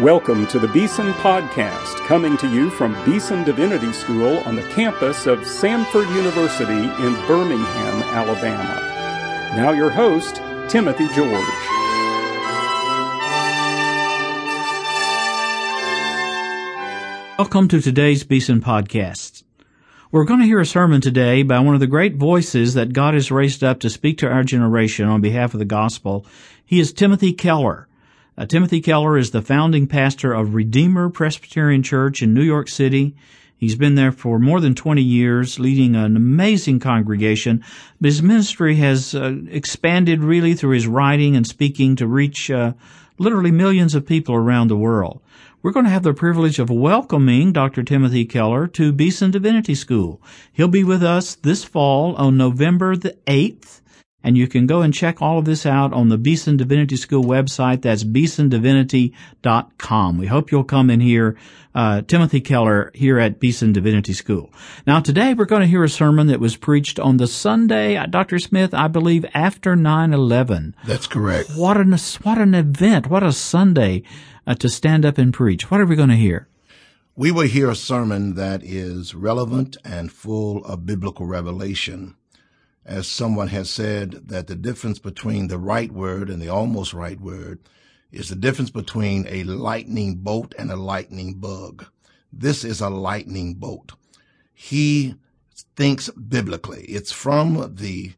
Welcome to the Beeson Podcast, coming to you from Beeson Divinity School on the campus of Samford University in Birmingham, Alabama. Now, your host, Timothy George. Welcome to today's Beeson Podcast. We're going to hear a sermon today by one of the great voices that God has raised up to speak to our generation on behalf of the gospel. He is Timothy Keller. Uh, Timothy Keller is the founding pastor of Redeemer Presbyterian Church in New York City. He's been there for more than 20 years, leading an amazing congregation. But his ministry has uh, expanded really through his writing and speaking to reach uh, literally millions of people around the world. We're going to have the privilege of welcoming Dr. Timothy Keller to Beeson Divinity School. He'll be with us this fall on November the 8th and you can go and check all of this out on the Beeson Divinity School website. That's beesondivinity.com. We hope you'll come and hear uh, Timothy Keller here at Beeson Divinity School. Now today we're going to hear a sermon that was preached on the Sunday, uh, Dr. Smith, I believe after 9-11. That's correct. What an, what an event. What a Sunday uh, to stand up and preach. What are we going to hear? We will hear a sermon that is relevant and full of biblical revelation as someone has said, that the difference between the right word and the almost right word is the difference between a lightning bolt and a lightning bug. This is a lightning bolt. He thinks biblically. It's from the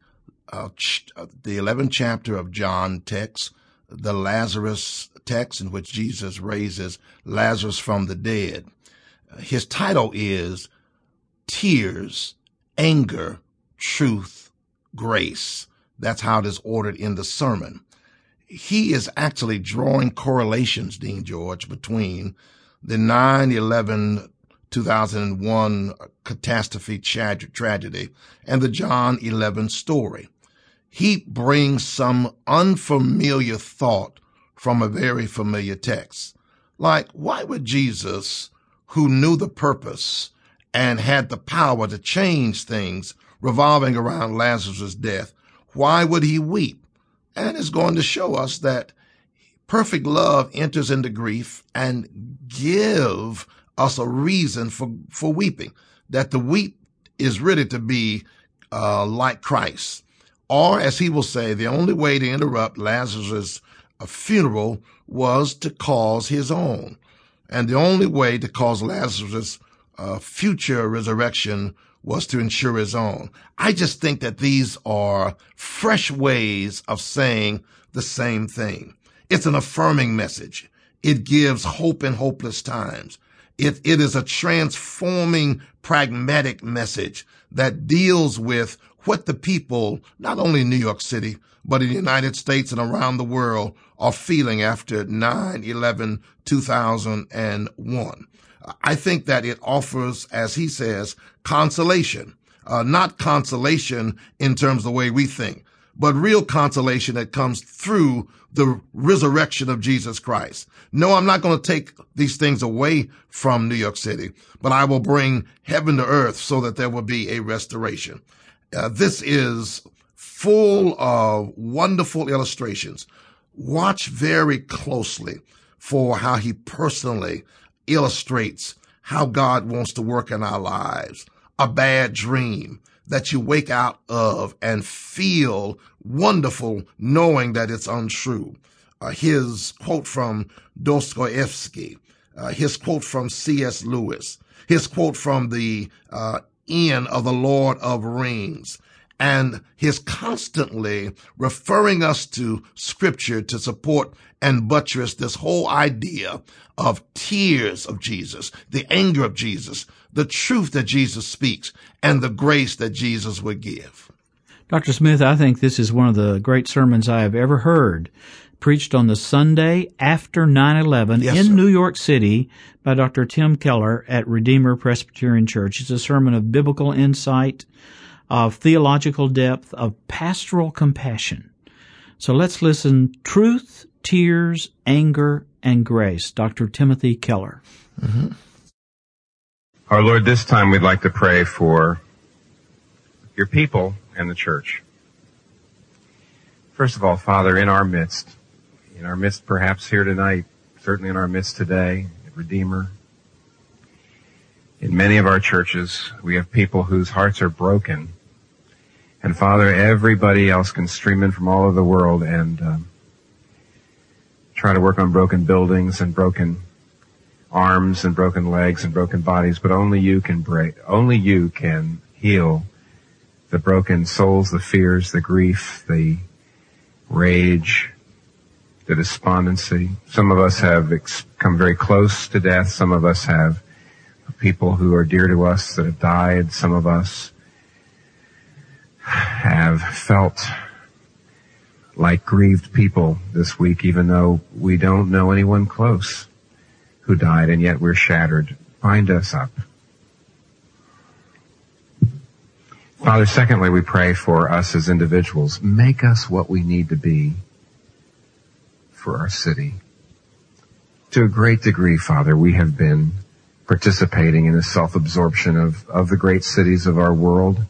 uh, ch- uh, the 11th chapter of John text, the Lazarus text in which Jesus raises Lazarus from the dead. His title is Tears, Anger, Truth, grace. That's how it is ordered in the sermon. He is actually drawing correlations, Dean George, between the 9-11 2001 catastrophe tra- tragedy and the John 11 story. He brings some unfamiliar thought from a very familiar text. Like, why would Jesus, who knew the purpose and had the power to change things, revolving around Lazarus' death, why would he weep? And it's going to show us that perfect love enters into grief and give us a reason for, for weeping, that the weep is really to be uh, like Christ. Or, as he will say, the only way to interrupt Lazarus' uh, funeral was to cause his own. And the only way to cause Lazarus' uh, future resurrection was to ensure his own. I just think that these are fresh ways of saying the same thing. It's an affirming message. It gives hope in hopeless times. It, it is a transforming, pragmatic message that deals with what the people, not only in New York City, but in the United States and around the world are feeling after 9-11, 2001. I think that it offers, as he says, consolation, uh, not consolation in terms of the way we think, but real consolation that comes through the resurrection of Jesus Christ. No, I'm not going to take these things away from New York City, but I will bring heaven to earth so that there will be a restoration. Uh, this is full of wonderful illustrations. Watch very closely for how he personally illustrates how God wants to work in our lives. A bad dream that you wake out of and feel wonderful knowing that it's untrue. Uh, his quote from Dostoevsky, uh, his quote from C.S. Lewis, his quote from the uh, end of the Lord of Rings, and his constantly referring us to scripture to support and buttress this whole idea of tears of Jesus, the anger of Jesus, the truth that Jesus speaks, and the grace that Jesus would give. Dr. Smith, I think this is one of the great sermons I have ever heard, preached on the Sunday after 9-11 Yes, in sir. New York City by Dr. Tim Keller at Redeemer Presbyterian Church. It's a sermon of biblical insight, of theological depth, of pastoral compassion. So let's listen. Truth, tears, anger, and grace. Dr. Timothy Keller. Mm-hmm. Our Lord, this time we'd like to pray for your people and the church. First of all, Father, in our midst, in our midst perhaps here tonight, certainly in our midst today, Redeemer. In many of our churches, we have people whose hearts are broken. And Father, everybody else can stream in from all over the world and um, try to work on broken buildings and broken arms and broken legs and broken bodies, but only you can break, only you can heal the broken souls, the fears, the grief, the rage, the despondency. Some of us have ex- come very close to death. Some of us have people who are dear to us that have died. Some of us have felt like grieved people this week, even though we don't know anyone close who died, and yet we're shattered. Bind us up. Father, secondly, we pray for us as individuals. Make us what we need to be for our city. To a great degree, Father, we have been participating in the self-absorption of, of the great cities of our world.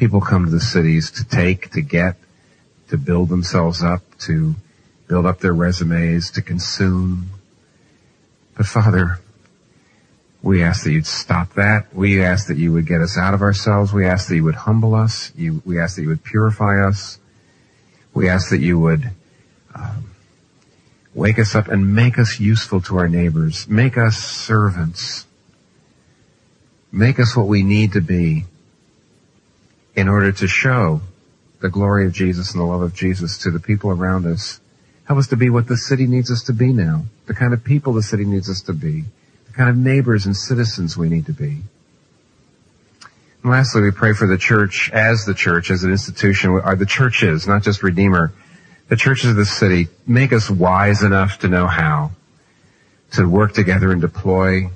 People come to the cities to take, to get, to build themselves up, to build up their resumes, to consume. But Father, we ask that you'd stop that. We ask that you would get us out of ourselves. We ask that you would humble us. You, we ask that you would purify us. We ask that you would um, wake us up and make us useful to our neighbors. Make us servants. Make us what we need to be in order to show the glory of Jesus and the love of Jesus to the people around us. Help us to be what the city needs us to be now. The kind of people the city needs us to be the kind of neighbors and citizens we need to be. And lastly, we pray for the church as the church, as an institution, are the churches, not just Redeemer, the churches of the city, make us wise enough to know how to work together and deploy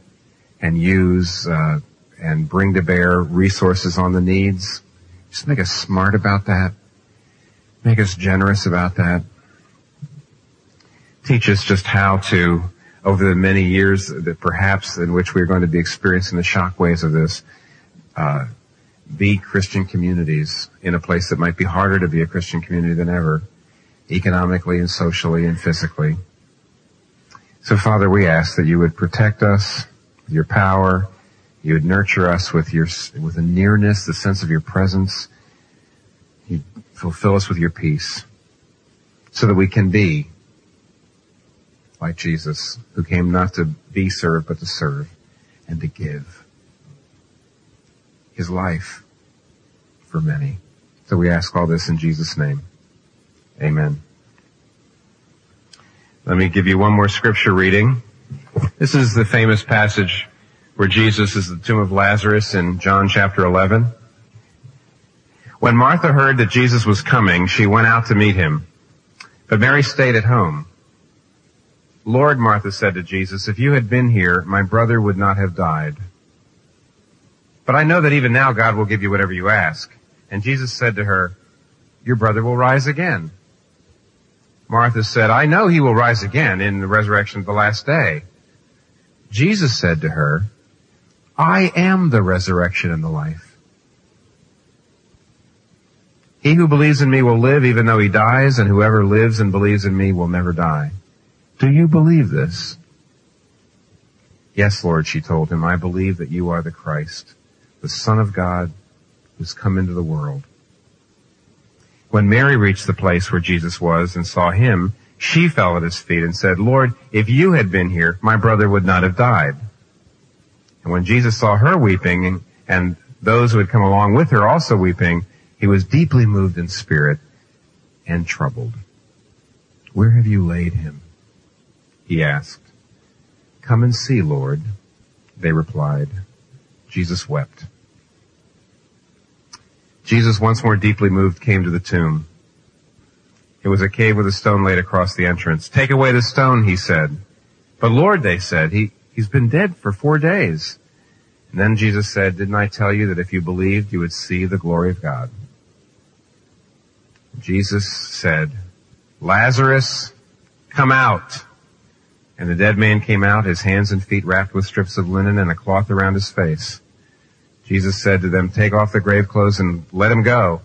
and use uh, and bring to bear resources on the needs. Just make us smart about that. Make us generous about that. Teach us just how to over the many years that perhaps in which we're going to be experiencing the shockwaves of this, uh, be Christian communities in a place that might be harder to be a Christian community than ever, economically and socially and physically. So Father, we ask that you would protect us your power, you would nurture us with your, with a nearness, the sense of your presence, you fulfill us with your peace so that we can be like Jesus, who came not to be served, but to serve and to give his life for many. So we ask all this in Jesus' name. Amen. Let me give you one more scripture reading. This is the famous passage where Jesus is the tomb of Lazarus in John chapter 11. When Martha heard that Jesus was coming, she went out to meet him. But Mary stayed at home. Lord, Martha said to Jesus, if you had been here, my brother would not have died. But I know that even now God will give you whatever you ask. And Jesus said to her, your brother will rise again. Martha said, I know he will rise again in the resurrection of the last day. Jesus said to her, I am the resurrection and the life. He who believes in me will live even though he dies, and whoever lives and believes in me will never die. Do you believe this? Yes, Lord, she told him, I believe that you are the Christ, the Son of God who's come into the world. When Mary reached the place where Jesus was and saw him, she fell at his feet and said, Lord, if you had been here, my brother would not have died. And when Jesus saw her weeping and those who had come along with her also weeping, he was deeply moved in spirit and troubled. Where have you laid him? he asked. Come and see, Lord. They replied. Jesus wept. Jesus, once more deeply moved, came to the tomb. It was a cave with a stone laid across the entrance. Take away the stone, he said. But Lord, they said, he, he's been dead for four days. And then Jesus said, didn't I tell you that if you believed, you would see the glory of God? Jesus said, Lazarus, come out. And the dead man came out, his hands and feet wrapped with strips of linen and a cloth around his face. Jesus said to them, take off the grave clothes and let him go.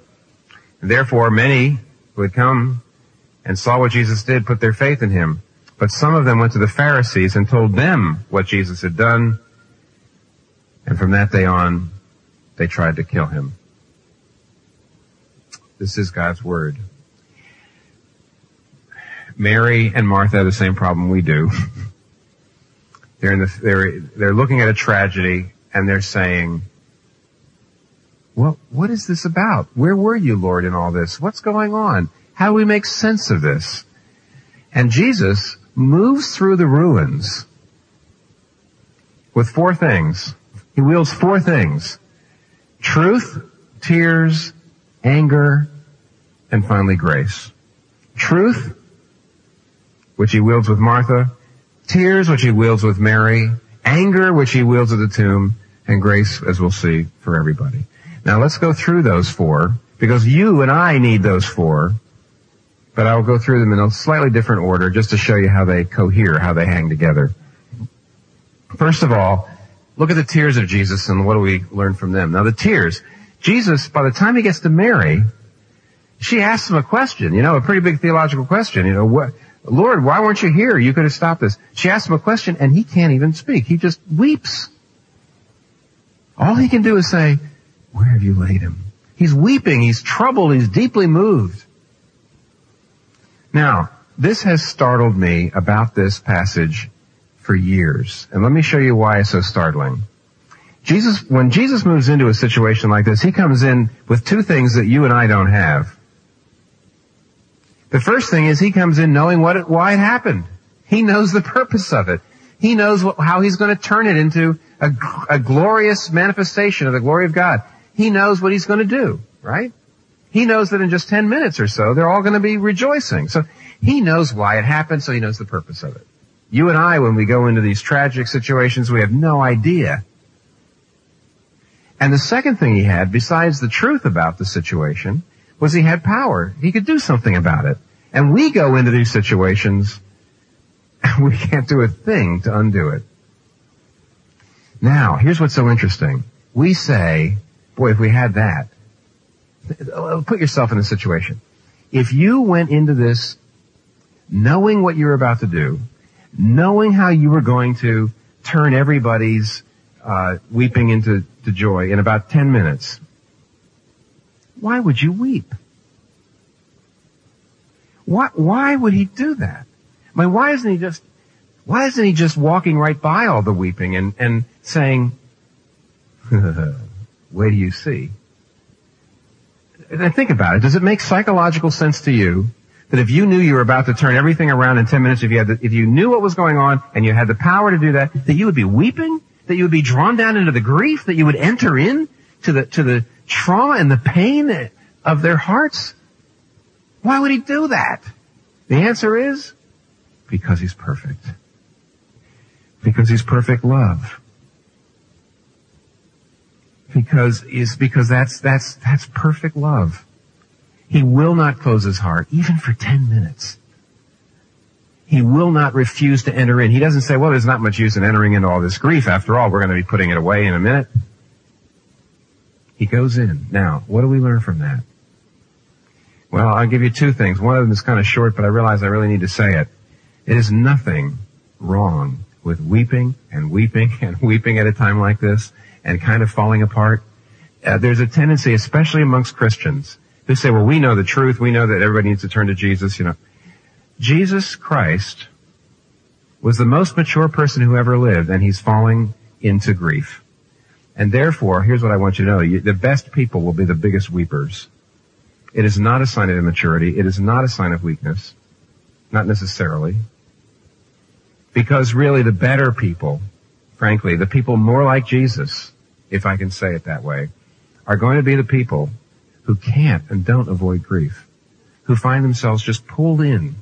And therefore many who had come and saw what Jesus did put their faith in him. But some of them went to the Pharisees and told them what Jesus had done. And from that day on, they tried to kill him. This is God's word. Mary and Martha have the same problem we do. they're in the, they're, they're looking at a tragedy and they're saying, well, what is this about? Where were you, Lord, in all this? What's going on? How do we make sense of this? And Jesus moves through the ruins with four things. He wields four things. Truth, tears, anger, and finally grace. Truth, which he wields with Martha, tears, which he wields with Mary, anger, which he wields at the tomb, and grace, as we'll see, for everybody. Now let's go through those four, because you and I need those four, but I'll go through them in a slightly different order just to show you how they cohere, how they hang together. First of all, look at the tears of Jesus and what do we learn from them? Now the tears, Jesus, by the time he gets to Mary, she asks him a question, you know, a pretty big theological question, you know, what, Lord, why weren't you here? You could have stopped this. She asks him a question and he can't even speak. He just weeps. All he can do is say, where have you laid him? He's weeping. He's troubled. He's deeply moved. Now, this has startled me about this passage for years. And let me show you why it's so startling. Jesus, when Jesus moves into a situation like this, he comes in with two things that you and I don't have. The first thing is he comes in knowing what it, why it happened. He knows the purpose of it. He knows what, how he's going to turn it into a, a glorious manifestation of the glory of God. He knows what he's going to do, right? He knows that in just 10 minutes or so, they're all going to be rejoicing. So he knows why it happened, so he knows the purpose of it. You and I, when we go into these tragic situations, we have no idea. And the second thing he had, besides the truth about the situation, was he had power. He could do something about it. And we go into these situations and we can't do a thing to undo it. Now, here's what's so interesting. We say, boy, if we had that, put yourself in a situation. If you went into this knowing what you were about to do, knowing how you were going to turn everybody's uh, weeping into joy in about 10 minutes, why would you weep? Why, why would he do that? I mean, why isn't he just, why isn't he just walking right by all the weeping and, and saying, wait do you see? And think about it. Does it make psychological sense to you that if you knew you were about to turn everything around in 10 minutes, if you had the, if you knew what was going on and you had the power to do that, that you would be weeping? That you would be drawn down into the grief? That you would enter in to the, to the trauma and the pain of their hearts? Why would he do that? The answer is because he's perfect. Because he's perfect love. Because is because that's that's that's perfect love. He will not close his heart even for 10 minutes. He will not refuse to enter in. He doesn't say, well, there's not much use in entering into all this grief. After all, we're going to be putting it away in a minute. He goes in. Now, what do we learn from that? Well, I'll give you two things. One of them is kind of short, but I realize I really need to say it. It is nothing wrong with weeping and weeping and weeping at a time like this and kind of falling apart. Uh, there's a tendency, especially amongst Christians, to say, well, we know the truth. We know that everybody needs to turn to Jesus, you know. Jesus Christ was the most mature person who ever lived and he's falling into grief. And therefore, here's what I want you to know. You, the best people will be the biggest weepers. It is not a sign of immaturity. It is not a sign of weakness. Not necessarily. Because really the better people, frankly, the people more like Jesus, if I can say it that way, are going to be the people who can't and don't avoid grief. Who find themselves just pulled in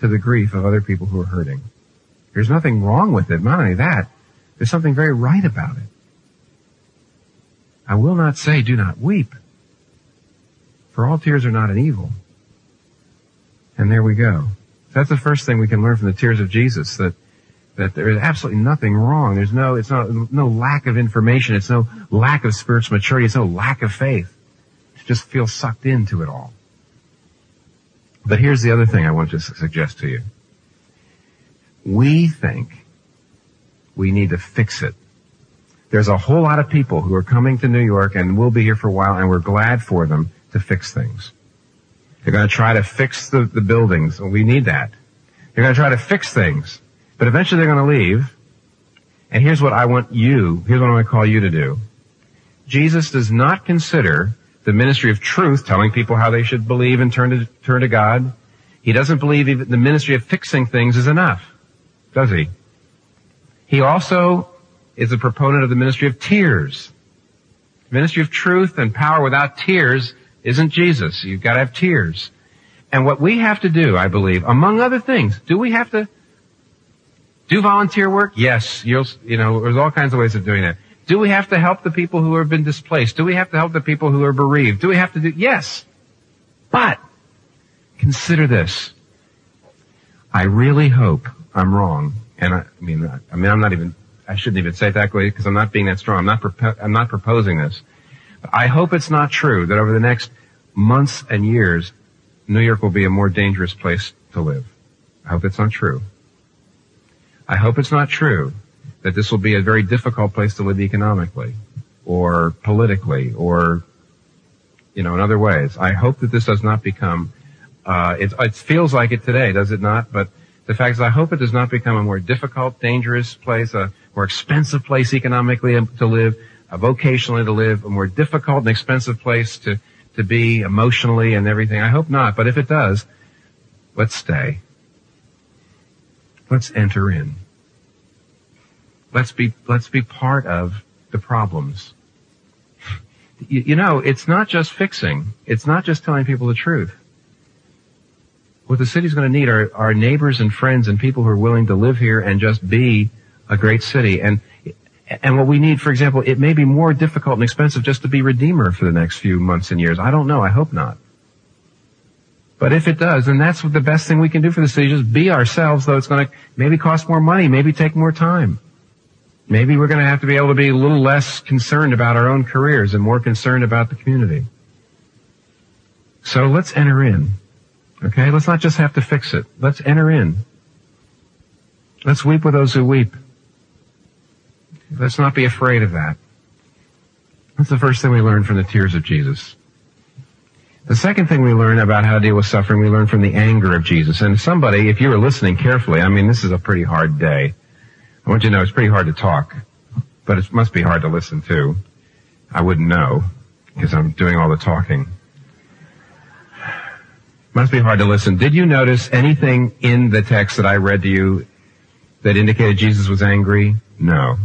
to the grief of other people who are hurting. There's nothing wrong with it. Not only that, there's something very right about it. I will not say do not weep. For all tears are not an evil. And there we go. That's the first thing we can learn from the tears of Jesus, that, that there is absolutely nothing wrong. There's no, it's not, no lack of information. It's no lack of spiritual maturity. It's no lack of faith. Just feel sucked into it all. But here's the other thing I want to suggest to you. We think we need to fix it. There's a whole lot of people who are coming to New York and will be here for a while and we're glad for them to fix things. They're going to try to fix the, the buildings. We need that. They're going to try to fix things. But eventually they're going to leave. And here's what I want you, here's what I'm going to call you to do. Jesus does not consider the ministry of truth, telling people how they should believe and turn to, turn to God. He doesn't believe even the ministry of fixing things is enough, does he? He also is a proponent of the ministry of tears. Ministry of truth and power without tears isn't Jesus. You've got to have tears. And what we have to do, I believe, among other things, do we have to do volunteer work? Yes. You'll, you know, there's all kinds of ways of doing that. Do we have to help the people who have been displaced? Do we have to help the people who are bereaved? Do we have to do, yes. But, consider this. I really hope I'm wrong. And I, I mean, I, I mean, I'm not even, I shouldn't even say it that way because I'm not being that strong. I'm not, propo- I'm not proposing this. I hope it's not true that over the next months and years, New York will be a more dangerous place to live. I hope it's not true. I hope it's not true that this will be a very difficult place to live economically or politically or, you know, in other ways. I hope that this does not become, uh, it, it feels like it today, does it not? But the fact is I hope it does not become a more difficult, dangerous place, a more expensive place economically to live, a vocationally to live, a more difficult and expensive place to, to be emotionally and everything. I hope not, but if it does, let's stay. Let's enter in. Let's be, let's be part of the problems. You, you know, it's not just fixing. It's not just telling people the truth. What the city's going to need are, are neighbors and friends and people who are willing to live here and just be a great city. And and what we need, for example, it may be more difficult and expensive just to be Redeemer for the next few months and years. I don't know. I hope not. But if it does, then that's the best thing we can do for the city. Just be ourselves, though it's going to maybe cost more money, maybe take more time. Maybe we're going to have to be able to be a little less concerned about our own careers and more concerned about the community. So let's enter in. Okay? Let's not just have to fix it. Let's enter in. Let's weep with those who weep. Let's not be afraid of that. That's the first thing we learn from the tears of Jesus. The second thing we learn about how to deal with suffering, we learn from the anger of Jesus. And somebody, if you were listening carefully, I mean, this is a pretty hard day. I want you to know it's pretty hard to talk, but it must be hard to listen too. I wouldn't know because I'm doing all the talking. Must be hard to listen. Did you notice anything in the text that I read to you that indicated Jesus was angry? No.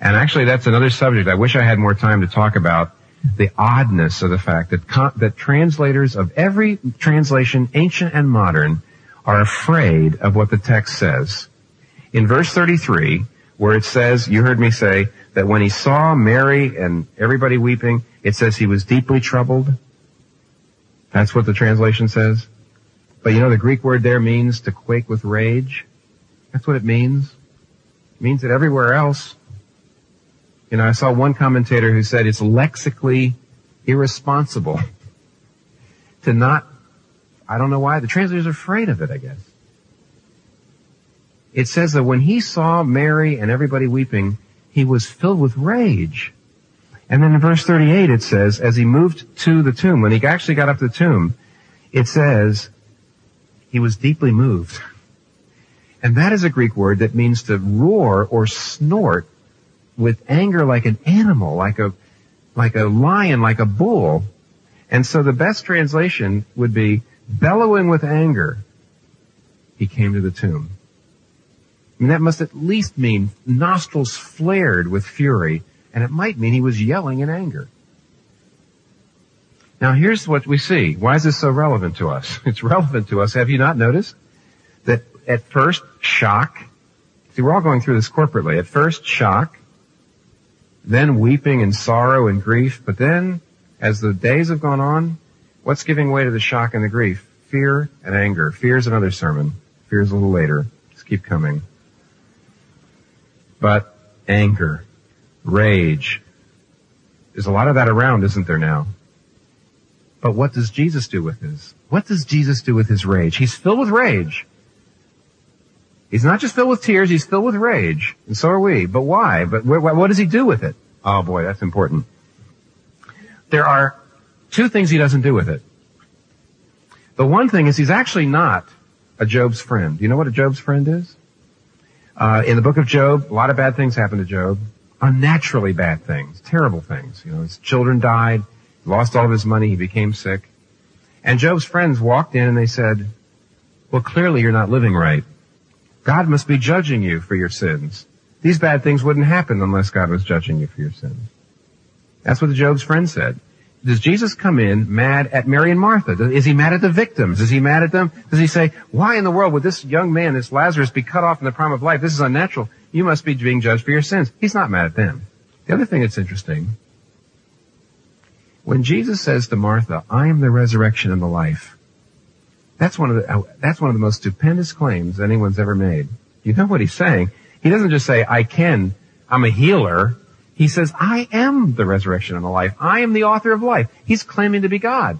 And actually, that's another subject I wish I had more time to talk about the oddness of the fact that, that translators of every translation, ancient and modern, are afraid of what the text says. In verse 33, where it says, you heard me say, that when he saw Mary and everybody weeping, it says he was deeply troubled. That's what the translation says. But you know the Greek word there means to quake with rage. That's what it means. It means that everywhere else you know, I saw one commentator who said it's lexically irresponsible to not, I don't know why, the translators are afraid of it, I guess. It says that when he saw Mary and everybody weeping, he was filled with rage. And then in verse 38 it says, as he moved to the tomb, when he actually got up to the tomb, it says, he was deeply moved. And that is a Greek word that means to roar or snort with anger like an animal, like a, like a lion, like a bull. And so the best translation would be bellowing with anger. He came to the tomb. Mean, that must at least mean nostrils flared with fury, and it might mean he was yelling in anger. Now here's what we see. Why is this so relevant to us? It's relevant to us. Have you not noticed that at first shock? See, we're all going through this corporately. At first shock, then weeping and sorrow and grief. But then, as the days have gone on, what's giving way to the shock and the grief? Fear and anger. Fear's another sermon. Fear's a little later. Just keep coming. But anger, rage, there's a lot of that around, isn't there now? But what does Jesus do with his? What does Jesus do with his rage? He's filled with rage. He's not just filled with tears, he's filled with rage. And so are we. But why? But what does he do with it? Oh boy, that's important. There are two things he doesn't do with it. The one thing is he's actually not a Job's friend. Do you know what a Job's friend is? Uh, in the book of Job, a lot of bad things happen to Job. Unnaturally bad things, terrible things. You know, his children died, he lost all of his money, he became sick. And Job's friends walked in and they said, well, clearly you're not living right. God must be judging you for your sins. These bad things wouldn't happen unless God was judging you for your sins. That's what the Job's friend said. Does Jesus come in mad at Mary and Martha? Is he mad at the victims? Is he mad at them? Does he say, why in the world would this young man, this Lazarus, be cut off in the prime of life? This is unnatural. You must be being judged for your sins. He's not mad at them. The other thing that's interesting, when Jesus says to Martha, I am the resurrection and the life, that's one of the, uh, that's one of the most stupendous claims anyone's ever made. You know what he's saying? He doesn't just say, I can, I'm a healer. He says, I am the resurrection and the life. I am the author of life. He's claiming to be God.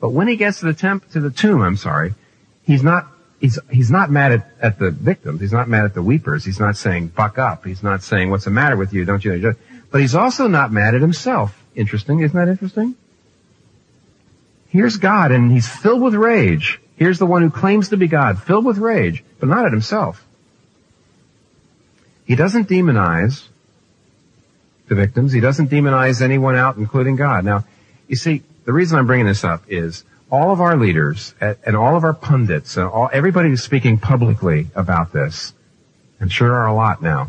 But when he gets to the temp, to the tomb, I'm sorry, he's not, he's, he's not mad at, at the victims. He's not mad at the weepers. He's not saying, buck up. He's not saying, what's the matter with you? Don't you know? But he's also not mad at himself. Interesting. Isn't that interesting? Here's God and he's filled with rage. Here's the one who claims to be God, filled with rage, but not at himself. He doesn't demonize the victims. He doesn't demonize anyone out, including God. Now, you see, the reason I'm bringing this up is all of our leaders and all of our pundits and all, everybody who's speaking publicly about this, and sure are a lot now,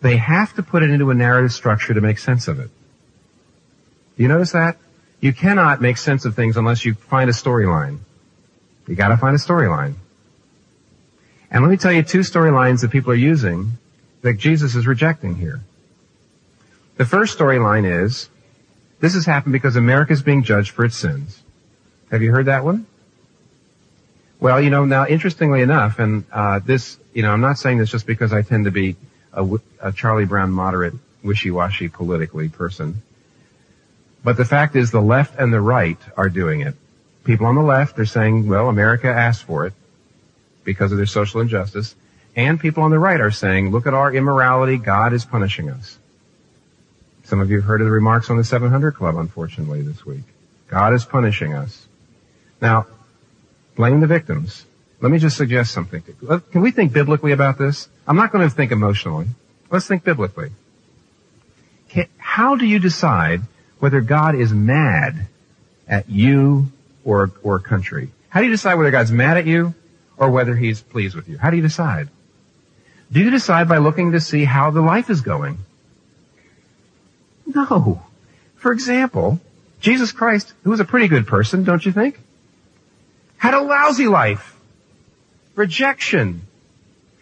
they have to put it into a narrative structure to make sense of it. Do you notice that? You cannot make sense of things unless you find a storyline. You gotta find a storyline. And let me tell you two storylines that people are using that Jesus is rejecting here. The first storyline is, this has happened because America is being judged for its sins. Have you heard that one? Well, you know, now interestingly enough, and uh, this, you know, I'm not saying this just because I tend to be a, a Charlie Brown moderate, wishy-washy politically person. But the fact is the left and the right are doing it. People on the left are saying, well, America asked for it because of their social injustice. And people on the right are saying, look at our immorality, God is punishing us. Some of you have heard of the remarks on the 700 Club, unfortunately, this week. God is punishing us. Now, blame the victims. Let me just suggest something. Can we think biblically about this? I'm not going to think emotionally. Let's think biblically. How do you decide whether God is mad at you or, or a country. How do you decide whether God's mad at you or whether he's pleased with you? How do you decide? Do you decide by looking to see how the life is going? No. For example, Jesus Christ, who was a pretty good person, don't you think? Had a lousy life. Rejection.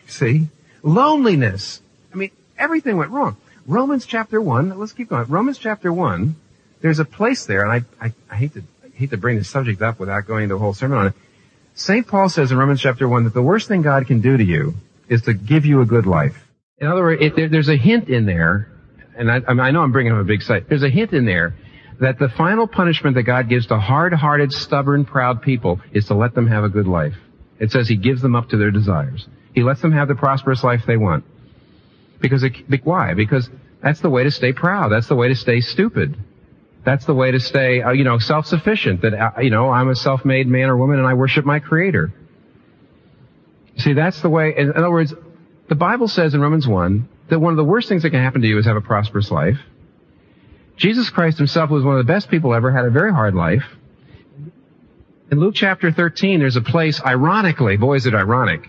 See? Loneliness. I mean, everything went wrong. Romans chapter 1, let's keep going. Romans chapter 1 there's a place there, and I, I, I hate to I hate to bring the subject up without going the whole sermon on it. St. Paul says in Romans chapter 1 that the worst thing God can do to you is to give you a good life. In other words, it, there, there's a hint in there, and I, I, know I'm bringing up a big site. There's a hint in there that the final punishment that God gives to hard-hearted, stubborn, proud people is to let them have a good life. It says He gives them up to their desires. He lets them have the prosperous life they want. Because it, why? Because that's the way to stay proud. That's the way to stay stupid. That's the way to stay, uh, you know, self-sufficient. That, uh, you know, I'm a self-made man or woman and I worship my creator. See, that's the way, in other words, the Bible says in Romans 1 that one of the worst things that can happen to you is have a prosperous life. Jesus Christ himself was one of the best people ever, had a very hard life. In Luke chapter 13, there's a place, ironically, boy is it ironic,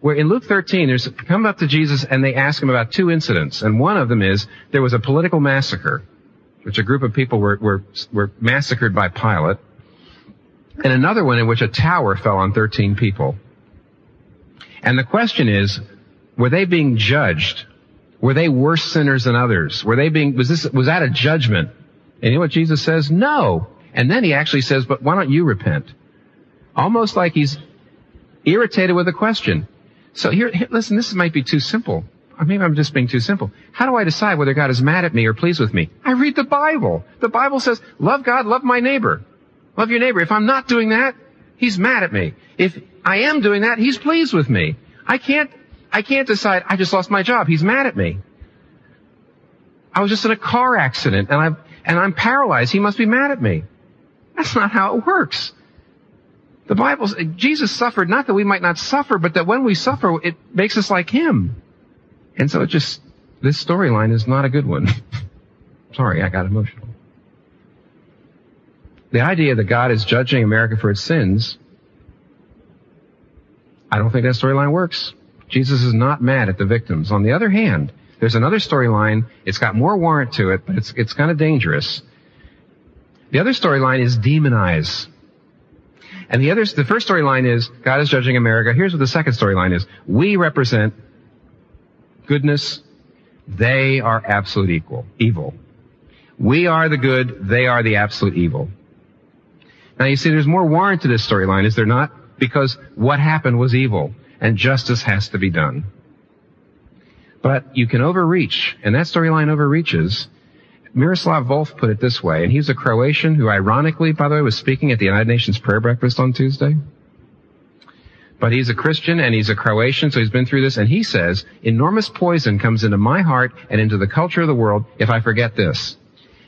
where in Luke 13, there's come up to Jesus and they ask him about two incidents. And one of them is, there was a political massacre which a group of people were, were, were massacred by Pilate, and another one in which a tower fell on 13 people. And the question is, were they being judged? Were they worse sinners than others? Were they being, was this, was that a judgment? And you know what Jesus says? No. And then he actually says, but why don't you repent? Almost like he's irritated with a question. So here, listen, this might be too simple maybe I'm just being too simple. How do I decide whether God is mad at me or pleased with me? I read the Bible. The Bible says, love God, love my neighbor. Love your neighbor. If I'm not doing that, He's mad at me. If I am doing that, he's pleased with me. I can't, I can't decide I just lost my job. He's mad at me. I was just in a car accident and I and I'm paralyzed. He must be mad at me. That's not how it works. The Bible, says Jesus suffered not that we might not suffer, but that when we suffer, it makes us like Him. And so it just, this storyline is not a good one. Sorry, I got emotional. The idea that God is judging America for its sins, I don't think that storyline works. Jesus is not mad at the victims. On the other hand, there's another storyline. It's got more warrant to it, but it's, it's kind of dangerous. The other storyline is demonize. And the other, the first storyline is God is judging America. Here's what the second storyline is. We represent goodness. They are absolute equal, evil. We are the good. They are the absolute evil. Now you see, there's more warrant to this storyline, is there not? Because what happened was evil, and justice has to be done. But you can overreach, and that storyline overreaches, Miroslav Volf put it this way, and he's a Croatian who ironically, by the way, was speaking at the United Nations prayer breakfast on Tuesday. But he's a Christian and he's a Croatian, so he's been through this, and he says, enormous poison comes into my heart and into the culture of the world if I forget this.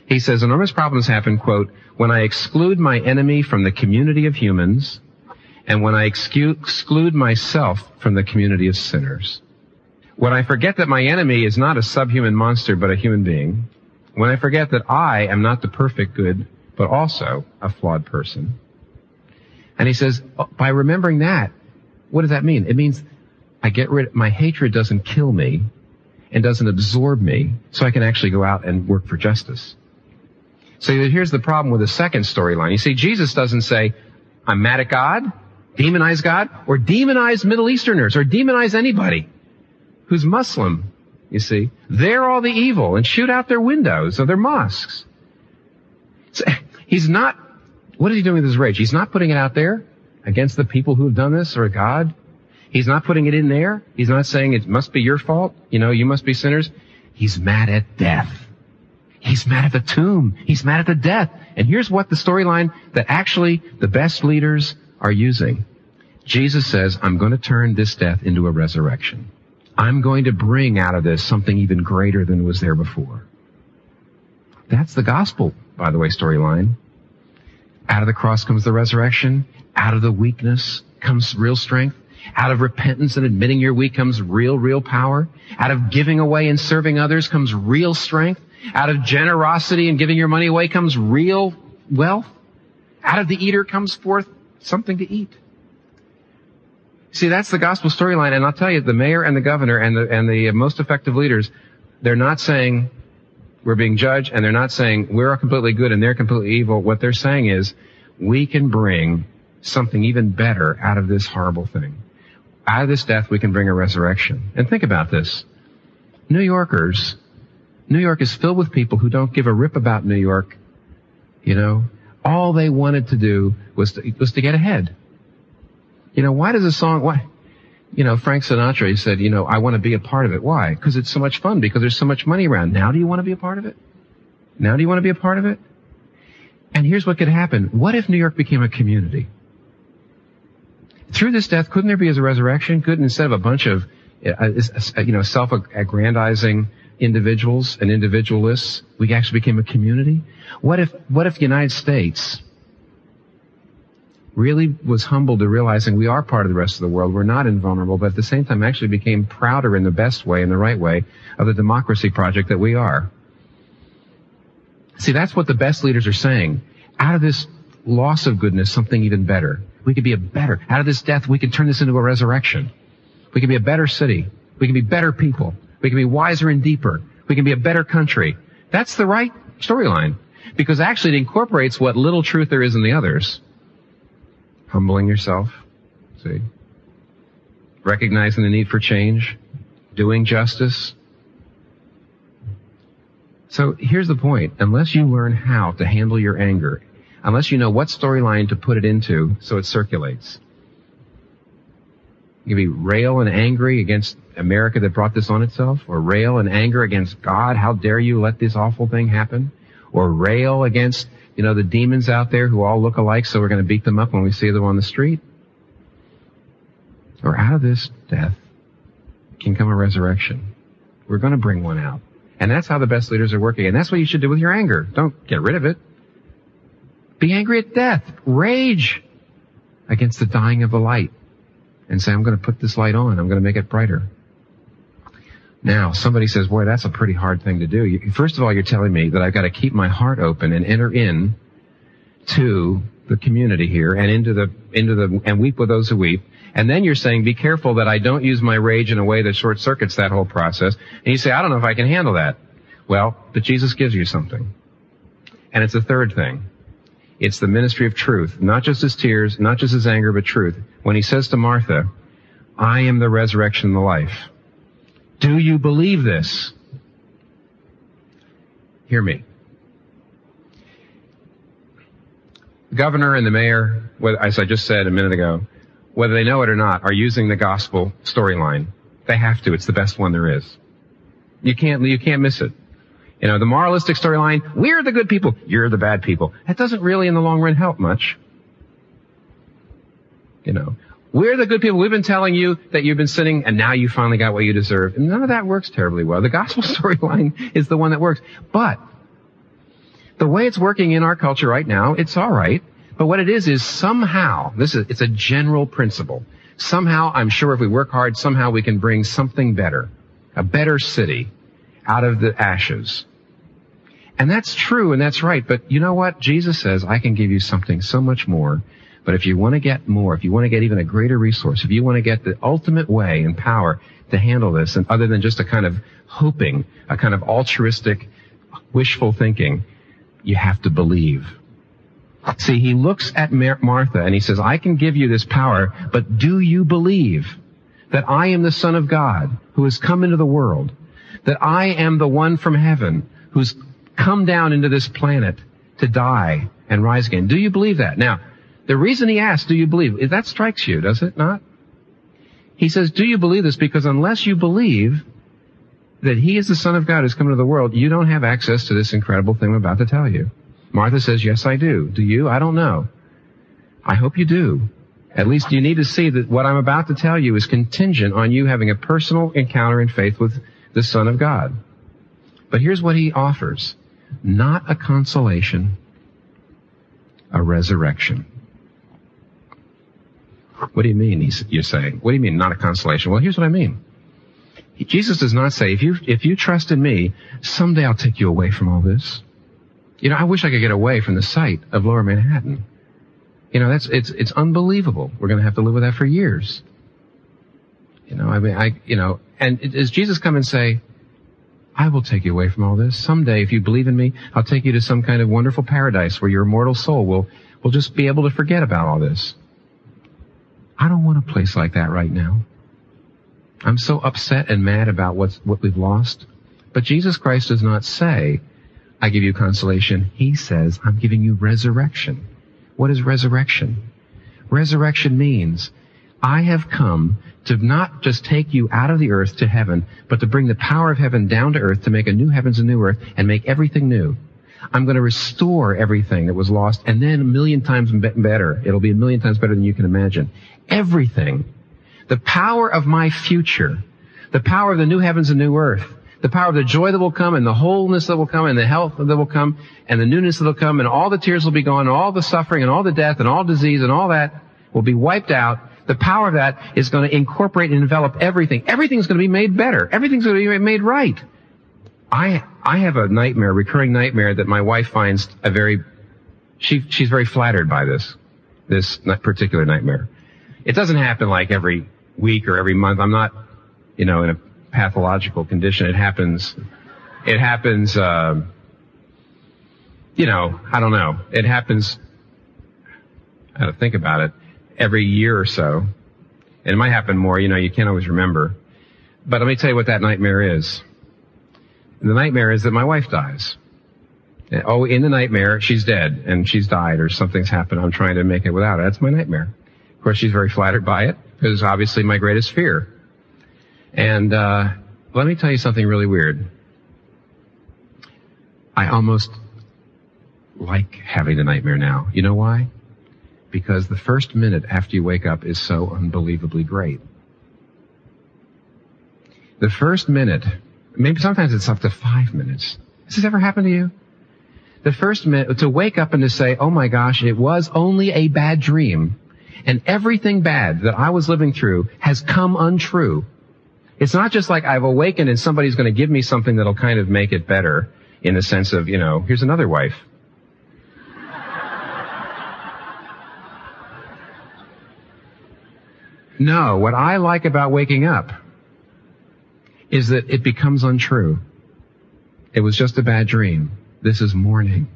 He says, enormous problems happen, quote, when I exclude my enemy from the community of humans, and when I exclude myself from the community of sinners. When I forget that my enemy is not a subhuman monster, but a human being, when I forget that I am not the perfect good, but also a flawed person. And he says, by remembering that, what does that mean? It means I get rid, my hatred doesn't kill me and doesn't absorb me, so I can actually go out and work for justice. So here's the problem with the second storyline. You see, Jesus doesn't say, I'm mad at God, demonize God, or demonize Middle Easterners, or demonize anybody who's Muslim you see. They're all the evil and shoot out their windows or their mosques. So, he's not, what is he doing with his rage? He's not putting it out there against the people who have done this or God. He's not putting it in there. He's not saying it must be your fault. You know, you must be sinners. He's mad at death. He's mad at the tomb. He's mad at the death. And here's what the storyline that actually the best leaders are using. Jesus says, I'm going to turn this death into a resurrection. I'm going to bring out of this something even greater than was there before. That's the gospel, by the way, storyline. Out of the cross comes the resurrection. Out of the weakness comes real strength. Out of repentance and admitting you're weak comes real, real power. Out of giving away and serving others comes real strength. Out of generosity and giving your money away comes real wealth. Out of the eater comes forth something to eat. See, that's the gospel storyline, and I'll tell you, the mayor and the governor and the and the most effective leaders, they're not saying we're being judged, and they're not saying we're completely good and they're completely evil. What they're saying is we can bring something even better out of this horrible thing. Out of this death, we can bring a resurrection. And think about this. New Yorkers, New York is filled with people who don't give a rip about New York. You know, all they wanted to do was to, was to get ahead. You know, why does a song, why? You know, Frank Sinatra, he said, you know, I want to be a part of it. Why? Because it's so much fun, because there's so much money around. Now do you want to be a part of it? Now do you want to be a part of it? And here's what could happen. What if New York became a community? Through this death, couldn't there be as a resurrection? Couldn't instead of a bunch of, uh, uh you know, self-aggrandizing individuals and individualists, we actually became a community? What if, what if the United States really was humbled to realizing we are part of the rest of the world. We're not invulnerable, but at the same time actually became prouder in the best way, in the right way, of the democracy project that we are. See, that's what the best leaders are saying. Out of this loss of goodness, something even better. We could be a better, out of this death, we can turn this into a resurrection. We can be a better city. We can be better people. We can be wiser and deeper. We can be a better country. That's the right storyline. Because actually it incorporates what little truth there is in the others humbling yourself, see, recognizing the need for change, doing justice. So here's the point. Unless you learn how to handle your anger, unless you know what storyline to put it into so it circulates, you can be rail and angry against America that brought this on itself, or rail and anger against God, how dare you let this awful thing happen? or rail against, you know, the demons out there who all look alike, so we're going to beat them up when we see them on the street. Or out of this death can come a resurrection. We're going to bring one out. And that's how the best leaders are working. And that's what you should do with your anger. Don't get rid of it. Be angry at death. Rage against the dying of the light. And say, I'm going to put this light on. I'm going to make it brighter. Now, somebody says, boy, that's a pretty hard thing to do. First of all, you're telling me that I've got to keep my heart open and enter in to the community here and into the, into the, and weep with those who weep. And then you're saying, be careful that I don't use my rage in a way that short circuits that whole process. And you say, I don't know if I can handle that. Well, but Jesus gives you something. And it's a third thing. It's the ministry of truth, not just his tears, not just his anger, but truth. When he says to Martha, I am the resurrection and the life. Do you believe this? Hear me. The governor and the mayor, as I just said a minute ago, whether they know it or not, are using the gospel storyline. They have to. It's the best one there is. You can't, you can't miss it. You know, the moralistic storyline, we're the good people, you're the bad people. That doesn't really in the long run help much. You know, we're the good people. We've been telling you that you've been sinning and now you finally got what you deserve. And none of that works terribly well. The gospel storyline is the one that works. But the way it's working in our culture right now, it's alright. But what it is is somehow, this is, it's a general principle. Somehow, I'm sure if we work hard, somehow we can bring something better, a better city out of the ashes. And that's true and that's right. But you know what? Jesus says, I can give you something so much more. But if you want to get more, if you want to get even a greater resource, if you want to get the ultimate way and power to handle this, and other than just a kind of hoping, a kind of altruistic, wishful thinking, you have to believe. See, he looks at Martha and he says, I can give you this power, but do you believe that I am the Son of God who has come into the world? That I am the one from heaven who's come down into this planet to die and rise again? Do you believe that? Now, the reason he asks, do you believe? That strikes you, does it not? He says, do you believe this? Because unless you believe that he is the Son of God who's come into the world, you don't have access to this incredible thing I'm about to tell you. Martha says, yes, I do. Do you? I don't know. I hope you do. At least you need to see that what I'm about to tell you is contingent on you having a personal encounter in faith with the Son of God. But here's what he offers. Not a consolation, a resurrection. What do you mean, you're saying? What do you mean, not a consolation? Well, here's what I mean. Jesus does not say, if you, if you trust in me, someday I'll take you away from all this. You know, I wish I could get away from the sight of lower Manhattan. You know, that's, it's, it's unbelievable. We're going to have to live with that for years. You know, I mean, I, you know, and does Jesus come and say, I will take you away from all this. Someday, if you believe in me, I'll take you to some kind of wonderful paradise where your immortal soul will, will just be able to forget about all this. I don't want a place like that right now. I'm so upset and mad about what's, what we've lost. But Jesus Christ does not say, I give you consolation. He says, I'm giving you resurrection. What is resurrection? Resurrection means I have come to not just take you out of the earth to heaven, but to bring the power of heaven down to earth to make a new heavens and new earth and make everything new. I'm going to restore everything that was lost and then a million times better. It'll be a million times better than you can imagine. Everything. The power of my future. The power of the new heavens and new earth the power of the joy that will come and the wholeness that will come and the health that will come and the newness that will come and all the tears will be gone and all the suffering and all the death and all disease and all that will be wiped out. The power of that is going to incorporate and envelop everything. Everything's going to be made better. Everything's going to be made right. I, I have a nightmare, recurring nightmare that my wife finds a very, she, she's very flattered by this, this particular nightmare. It doesn't happen like every week or every month. I'm not, you know, in a pathological condition. It happens, it happens, uh, you know, I don't know. It happens, I have to think about it, every year or so. And it might happen more, you know, you can't always remember. But let me tell you what that nightmare is. The nightmare is that my wife dies. Oh, in the nightmare, she's dead and she's died or something's happened. I'm trying to make it without. That's my nightmare. Of course, she's very flattered by it because obviously my greatest fear. And uh, let me tell you something really weird. I almost like having the nightmare now. You know why? Because the first minute after you wake up is so unbelievably great. The first minute, maybe sometimes it's up to five minutes. Has this ever happened to you? The first minute, to wake up and to say, oh my gosh, it was only a bad dream. And everything bad that I was living through has come untrue. It's not just like I've awakened and somebody's going to give me something that'll kind of make it better in the sense of, you know, here's another wife. No, what I like about waking up is that it becomes untrue. It was just a bad dream. This is morning.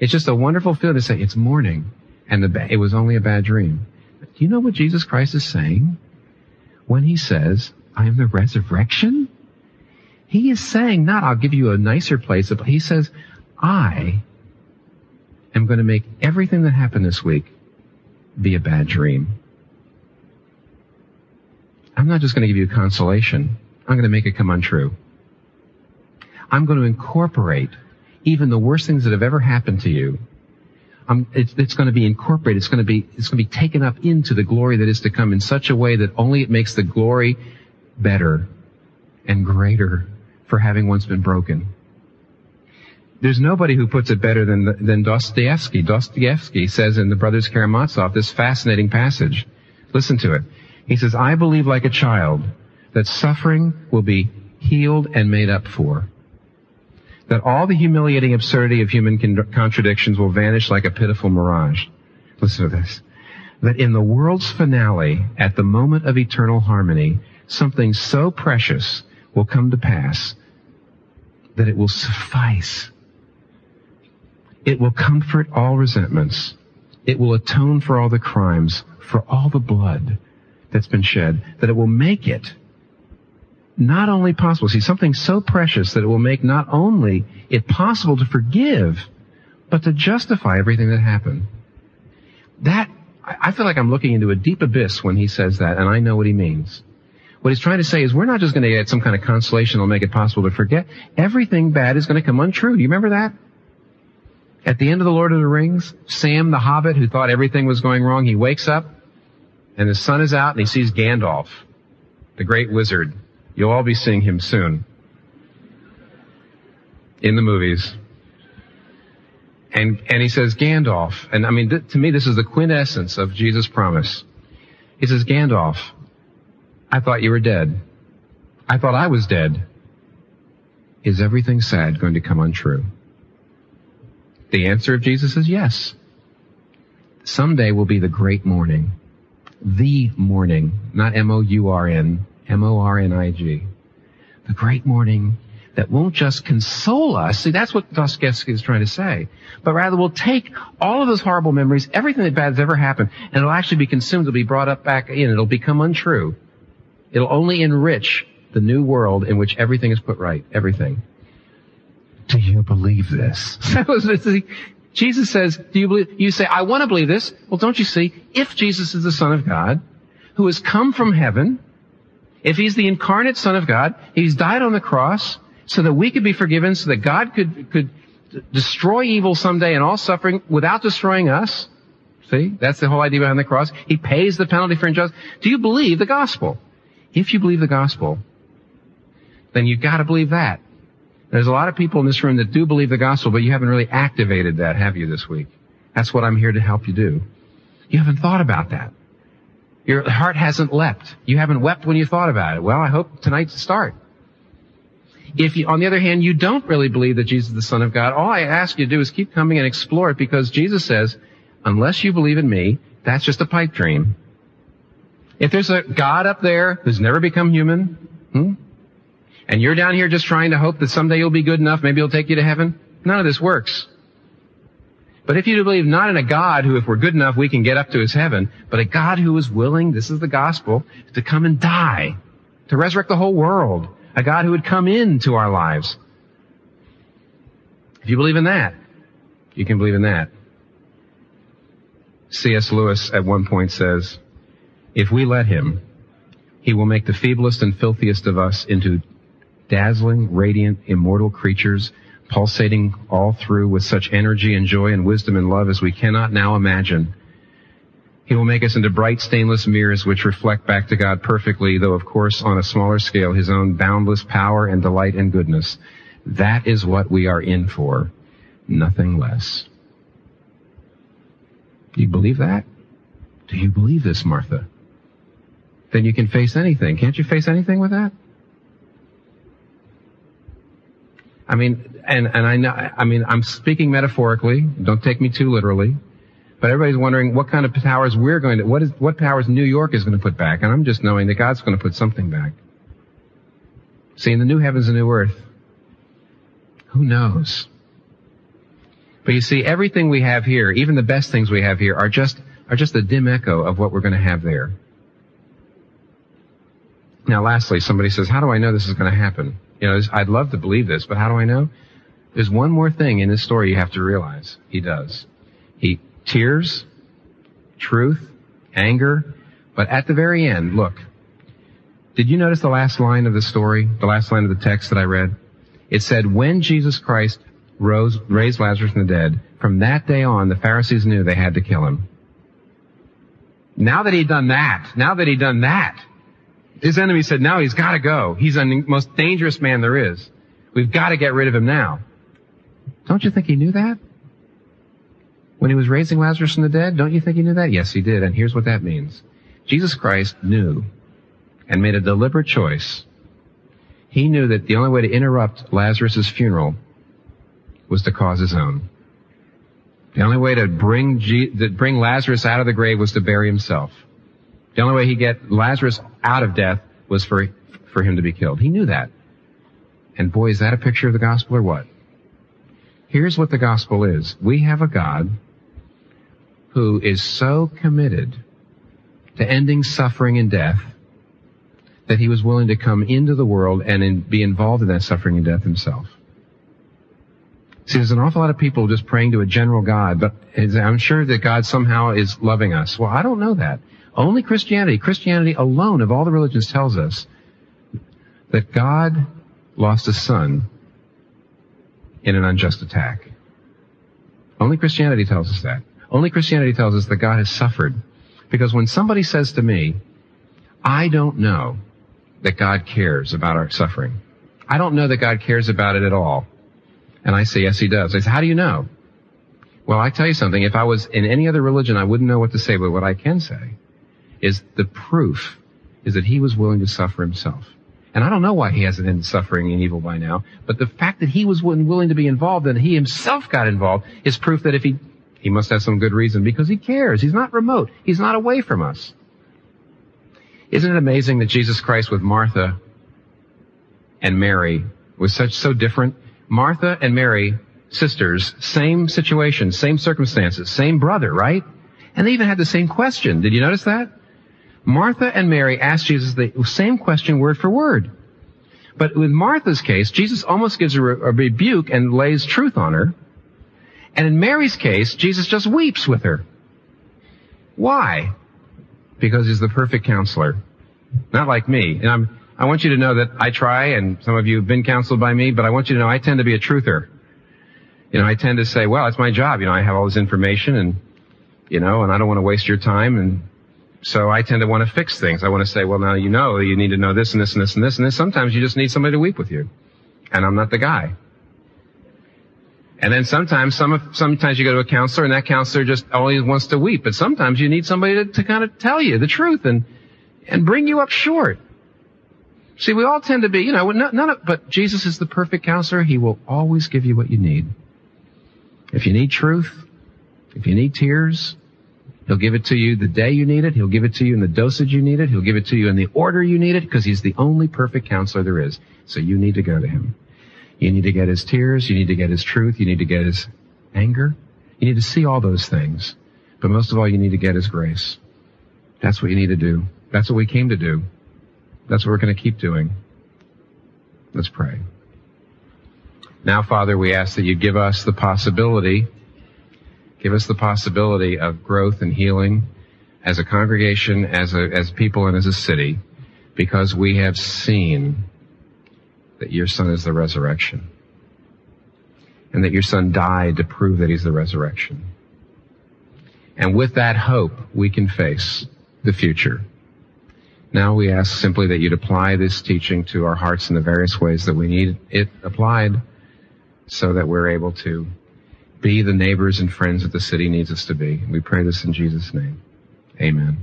It's just a wonderful feeling to say it's morning and the, it was only a bad dream. Do you know what Jesus Christ is saying? When he says, I am the resurrection? He is saying not, I'll give you a nicer place, but he says, I am going to make everything that happened this week be a bad dream. I'm not just going to give you consolation. I'm going to make it come untrue. I'm going to incorporate even the worst things that have ever happened to you. It's, it's, going to be incorporated. It's going to be, it's going to be taken up into the glory that is to come in such a way that only it makes the glory better and greater for having once been broken. There's nobody who puts it better than, than Dostoevsky. Dostoevsky says in The Brothers Karamazov this fascinating passage. Listen to it. He says, I believe like a child that suffering will be healed and made up for. That all the humiliating absurdity of human con- contradictions will vanish like a pitiful mirage. Listen to this. That in the world's finale, at the moment of eternal harmony, something so precious will come to pass that it will suffice. It will comfort all resentments. It will atone for all the crimes, for all the blood that's been shed, that it will make it not only possible, see, something so precious that it will make not only it possible to forgive, but to justify everything that happened. That, I feel like I'm looking into a deep abyss when he says that, and I know what he means. What he's trying to say is we're not just going to get some kind of consolation that'll make it possible to forget. Everything bad is going to come untrue. Do you remember that? At the end of The Lord of the Rings, Sam the Hobbit, who thought everything was going wrong, he wakes up, and the sun is out, and he sees Gandalf, the great wizard, You'll all be seeing him soon in the movies. And, and he says, Gandalf, and I mean, th- to me, this is the quintessence of Jesus' promise. He says, Gandalf, I thought you were dead. I thought I was dead. Is everything sad going to come untrue? The answer of Jesus is yes. Someday will be the great morning. The morning, not M-O-U-R-N, M-O-R-N-I-G. The great morning that won't just console us. See, that's what Dostoevsky is trying to say. But rather will take all of those horrible memories, everything that bad has ever happened, and it'll actually be consumed. It'll be brought up back in. It'll become untrue. It'll only enrich the new world in which everything is put right. Everything. Do you believe this? Jesus says, do you believe, you say, I want to believe this. Well, don't you see, if Jesus is the Son of God, who has come from heaven, if he's the incarnate Son of God, he's died on the cross so that we could be forgiven, so that God could, could destroy evil someday and all suffering without destroying us. See? That's the whole idea behind the cross. He pays the penalty for injustice. Do you believe the gospel? If you believe the gospel, then you've got to believe that. There's a lot of people in this room that do believe the gospel, but you haven't really activated that, have you, this week? That's what I'm here to help you do. You haven't thought about that. Your heart hasn't leapt. You haven't wept when you thought about it. Well, I hope tonight's the start. If you, on the other hand, you don't really believe that Jesus is the Son of God, all I ask you to do is keep coming and explore it because Jesus says, unless you believe in me, that's just a pipe dream. If there's a God up there who's never become human, hmm, and you're down here just trying to hope that someday you'll be good enough, maybe he'll take you to heaven, none of this works. But if you believe not in a God who, if we're good enough, we can get up to his heaven, but a God who is willing, this is the gospel, to come and die, to resurrect the whole world, a God who would come into our lives. If you believe in that, you can believe in that. C.S. Lewis at one point says, if we let him, he will make the feeblest and filthiest of us into dazzling, radiant, immortal creatures pulsating all through with such energy and joy and wisdom and love as we cannot now imagine. He will make us into bright stainless mirrors which reflect back to God perfectly, though of course on a smaller scale, His own boundless power and delight and goodness. That is what we are in for. Nothing less. Do you believe that? Do you believe this, Martha? Then you can face anything. Can't you face anything with that? I mean, and, and I know, I mean, I'm speaking metaphorically. Don't take me too literally. But everybody's wondering what kind of powers we're going to, what is, what powers New York is going to put back. And I'm just knowing that God's going to put something back. See, in the new heavens and new earth, who knows? But you see, everything we have here, even the best things we have here, are just, are just a dim echo of what we're going to have there. Now lastly, somebody says, how do I know this is going to happen? You know, I'd love to believe this, but how do I know? There's one more thing in this story you have to realize. He does. He tears, truth, anger, but at the very end, look. Did you notice the last line of the story, the last line of the text that I read? It said, when Jesus Christ rose, raised Lazarus from the dead, from that day on, the Pharisees knew they had to kill him. Now that he'd done that, now that he'd done that, his enemy said, now he's gotta go. He's the most dangerous man there is. We've gotta get rid of him now. Don't you think he knew that? When he was raising Lazarus from the dead, don't you think he knew that? Yes, he did. And here's what that means. Jesus Christ knew and made a deliberate choice. He knew that the only way to interrupt Lazarus' funeral was to cause his own. The only way to bring, G- to bring Lazarus out of the grave was to bury himself. The only way he get Lazarus out of death was for, for him to be killed. He knew that. And boy, is that a picture of the gospel or what? Here's what the gospel is. We have a God who is so committed to ending suffering and death that he was willing to come into the world and in, be involved in that suffering and death himself. See, there's an awful lot of people just praying to a general God, but I'm sure that God somehow is loving us. Well, I don't know that. Only Christianity, Christianity alone of all the religions tells us that God lost a son in an unjust attack. Only Christianity tells us that. Only Christianity tells us that God has suffered. Because when somebody says to me, I don't know that God cares about our suffering. I don't know that God cares about it at all. And I say, yes, he does. I say, how do you know? Well, I tell you something. If I was in any other religion, I wouldn't know what to say, but what I can say is the proof is that he was willing to suffer himself. And I don't know why he hasn't ended suffering and evil by now, but the fact that he was willing to be involved and he himself got involved is proof that if he, he must have some good reason because he cares. He's not remote. He's not away from us. Isn't it amazing that Jesus Christ with Martha and Mary was such, so different? Martha and Mary, sisters, same situation, same circumstances, same brother, right? And they even had the same question. Did you notice that? Martha and Mary asked Jesus the same question word for word. But with Martha's case, Jesus almost gives her a rebuke and lays truth on her. And in Mary's case, Jesus just weeps with her. Why? Because he's the perfect counselor. Not like me. And I'm, I want you to know that I try, and some of you have been counseled by me, but I want you to know I tend to be a truther. You know, I tend to say, well, it's my job. You know, I have all this information and, you know, and I don't want to waste your time and so I tend to want to fix things. I want to say, well, now you know you need to know this and this and this and this and this. Sometimes you just need somebody to weep with you. And I'm not the guy. And then sometimes, some, sometimes you go to a counselor and that counselor just always wants to weep. But sometimes you need somebody to, to kind of tell you the truth and, and bring you up short. See, we all tend to be, you know, none of, but Jesus is the perfect counselor. He will always give you what you need. If you need truth, if you need tears, He'll give it to you the day you need it. He'll give it to you in the dosage you need it. He'll give it to you in the order you need it because he's the only perfect counselor there is. So you need to go to him. You need to get his tears. You need to get his truth. You need to get his anger. You need to see all those things. But most of all, you need to get his grace. That's what you need to do. That's what we came to do. That's what we're going to keep doing. Let's pray. Now, Father, we ask that you give us the possibility Give us the possibility of growth and healing as a congregation, as a, as people, and as a city, because we have seen that your son is the resurrection. and that your son died to prove that he's the resurrection. And with that hope, we can face the future. Now we ask simply that you'd apply this teaching to our hearts in the various ways that we need it applied so that we're able to be the neighbors and friends that the city needs us to be. We pray this in Jesus' name. Amen.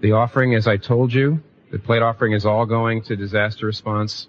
The offering, as I told you, the plate offering is all going to disaster response.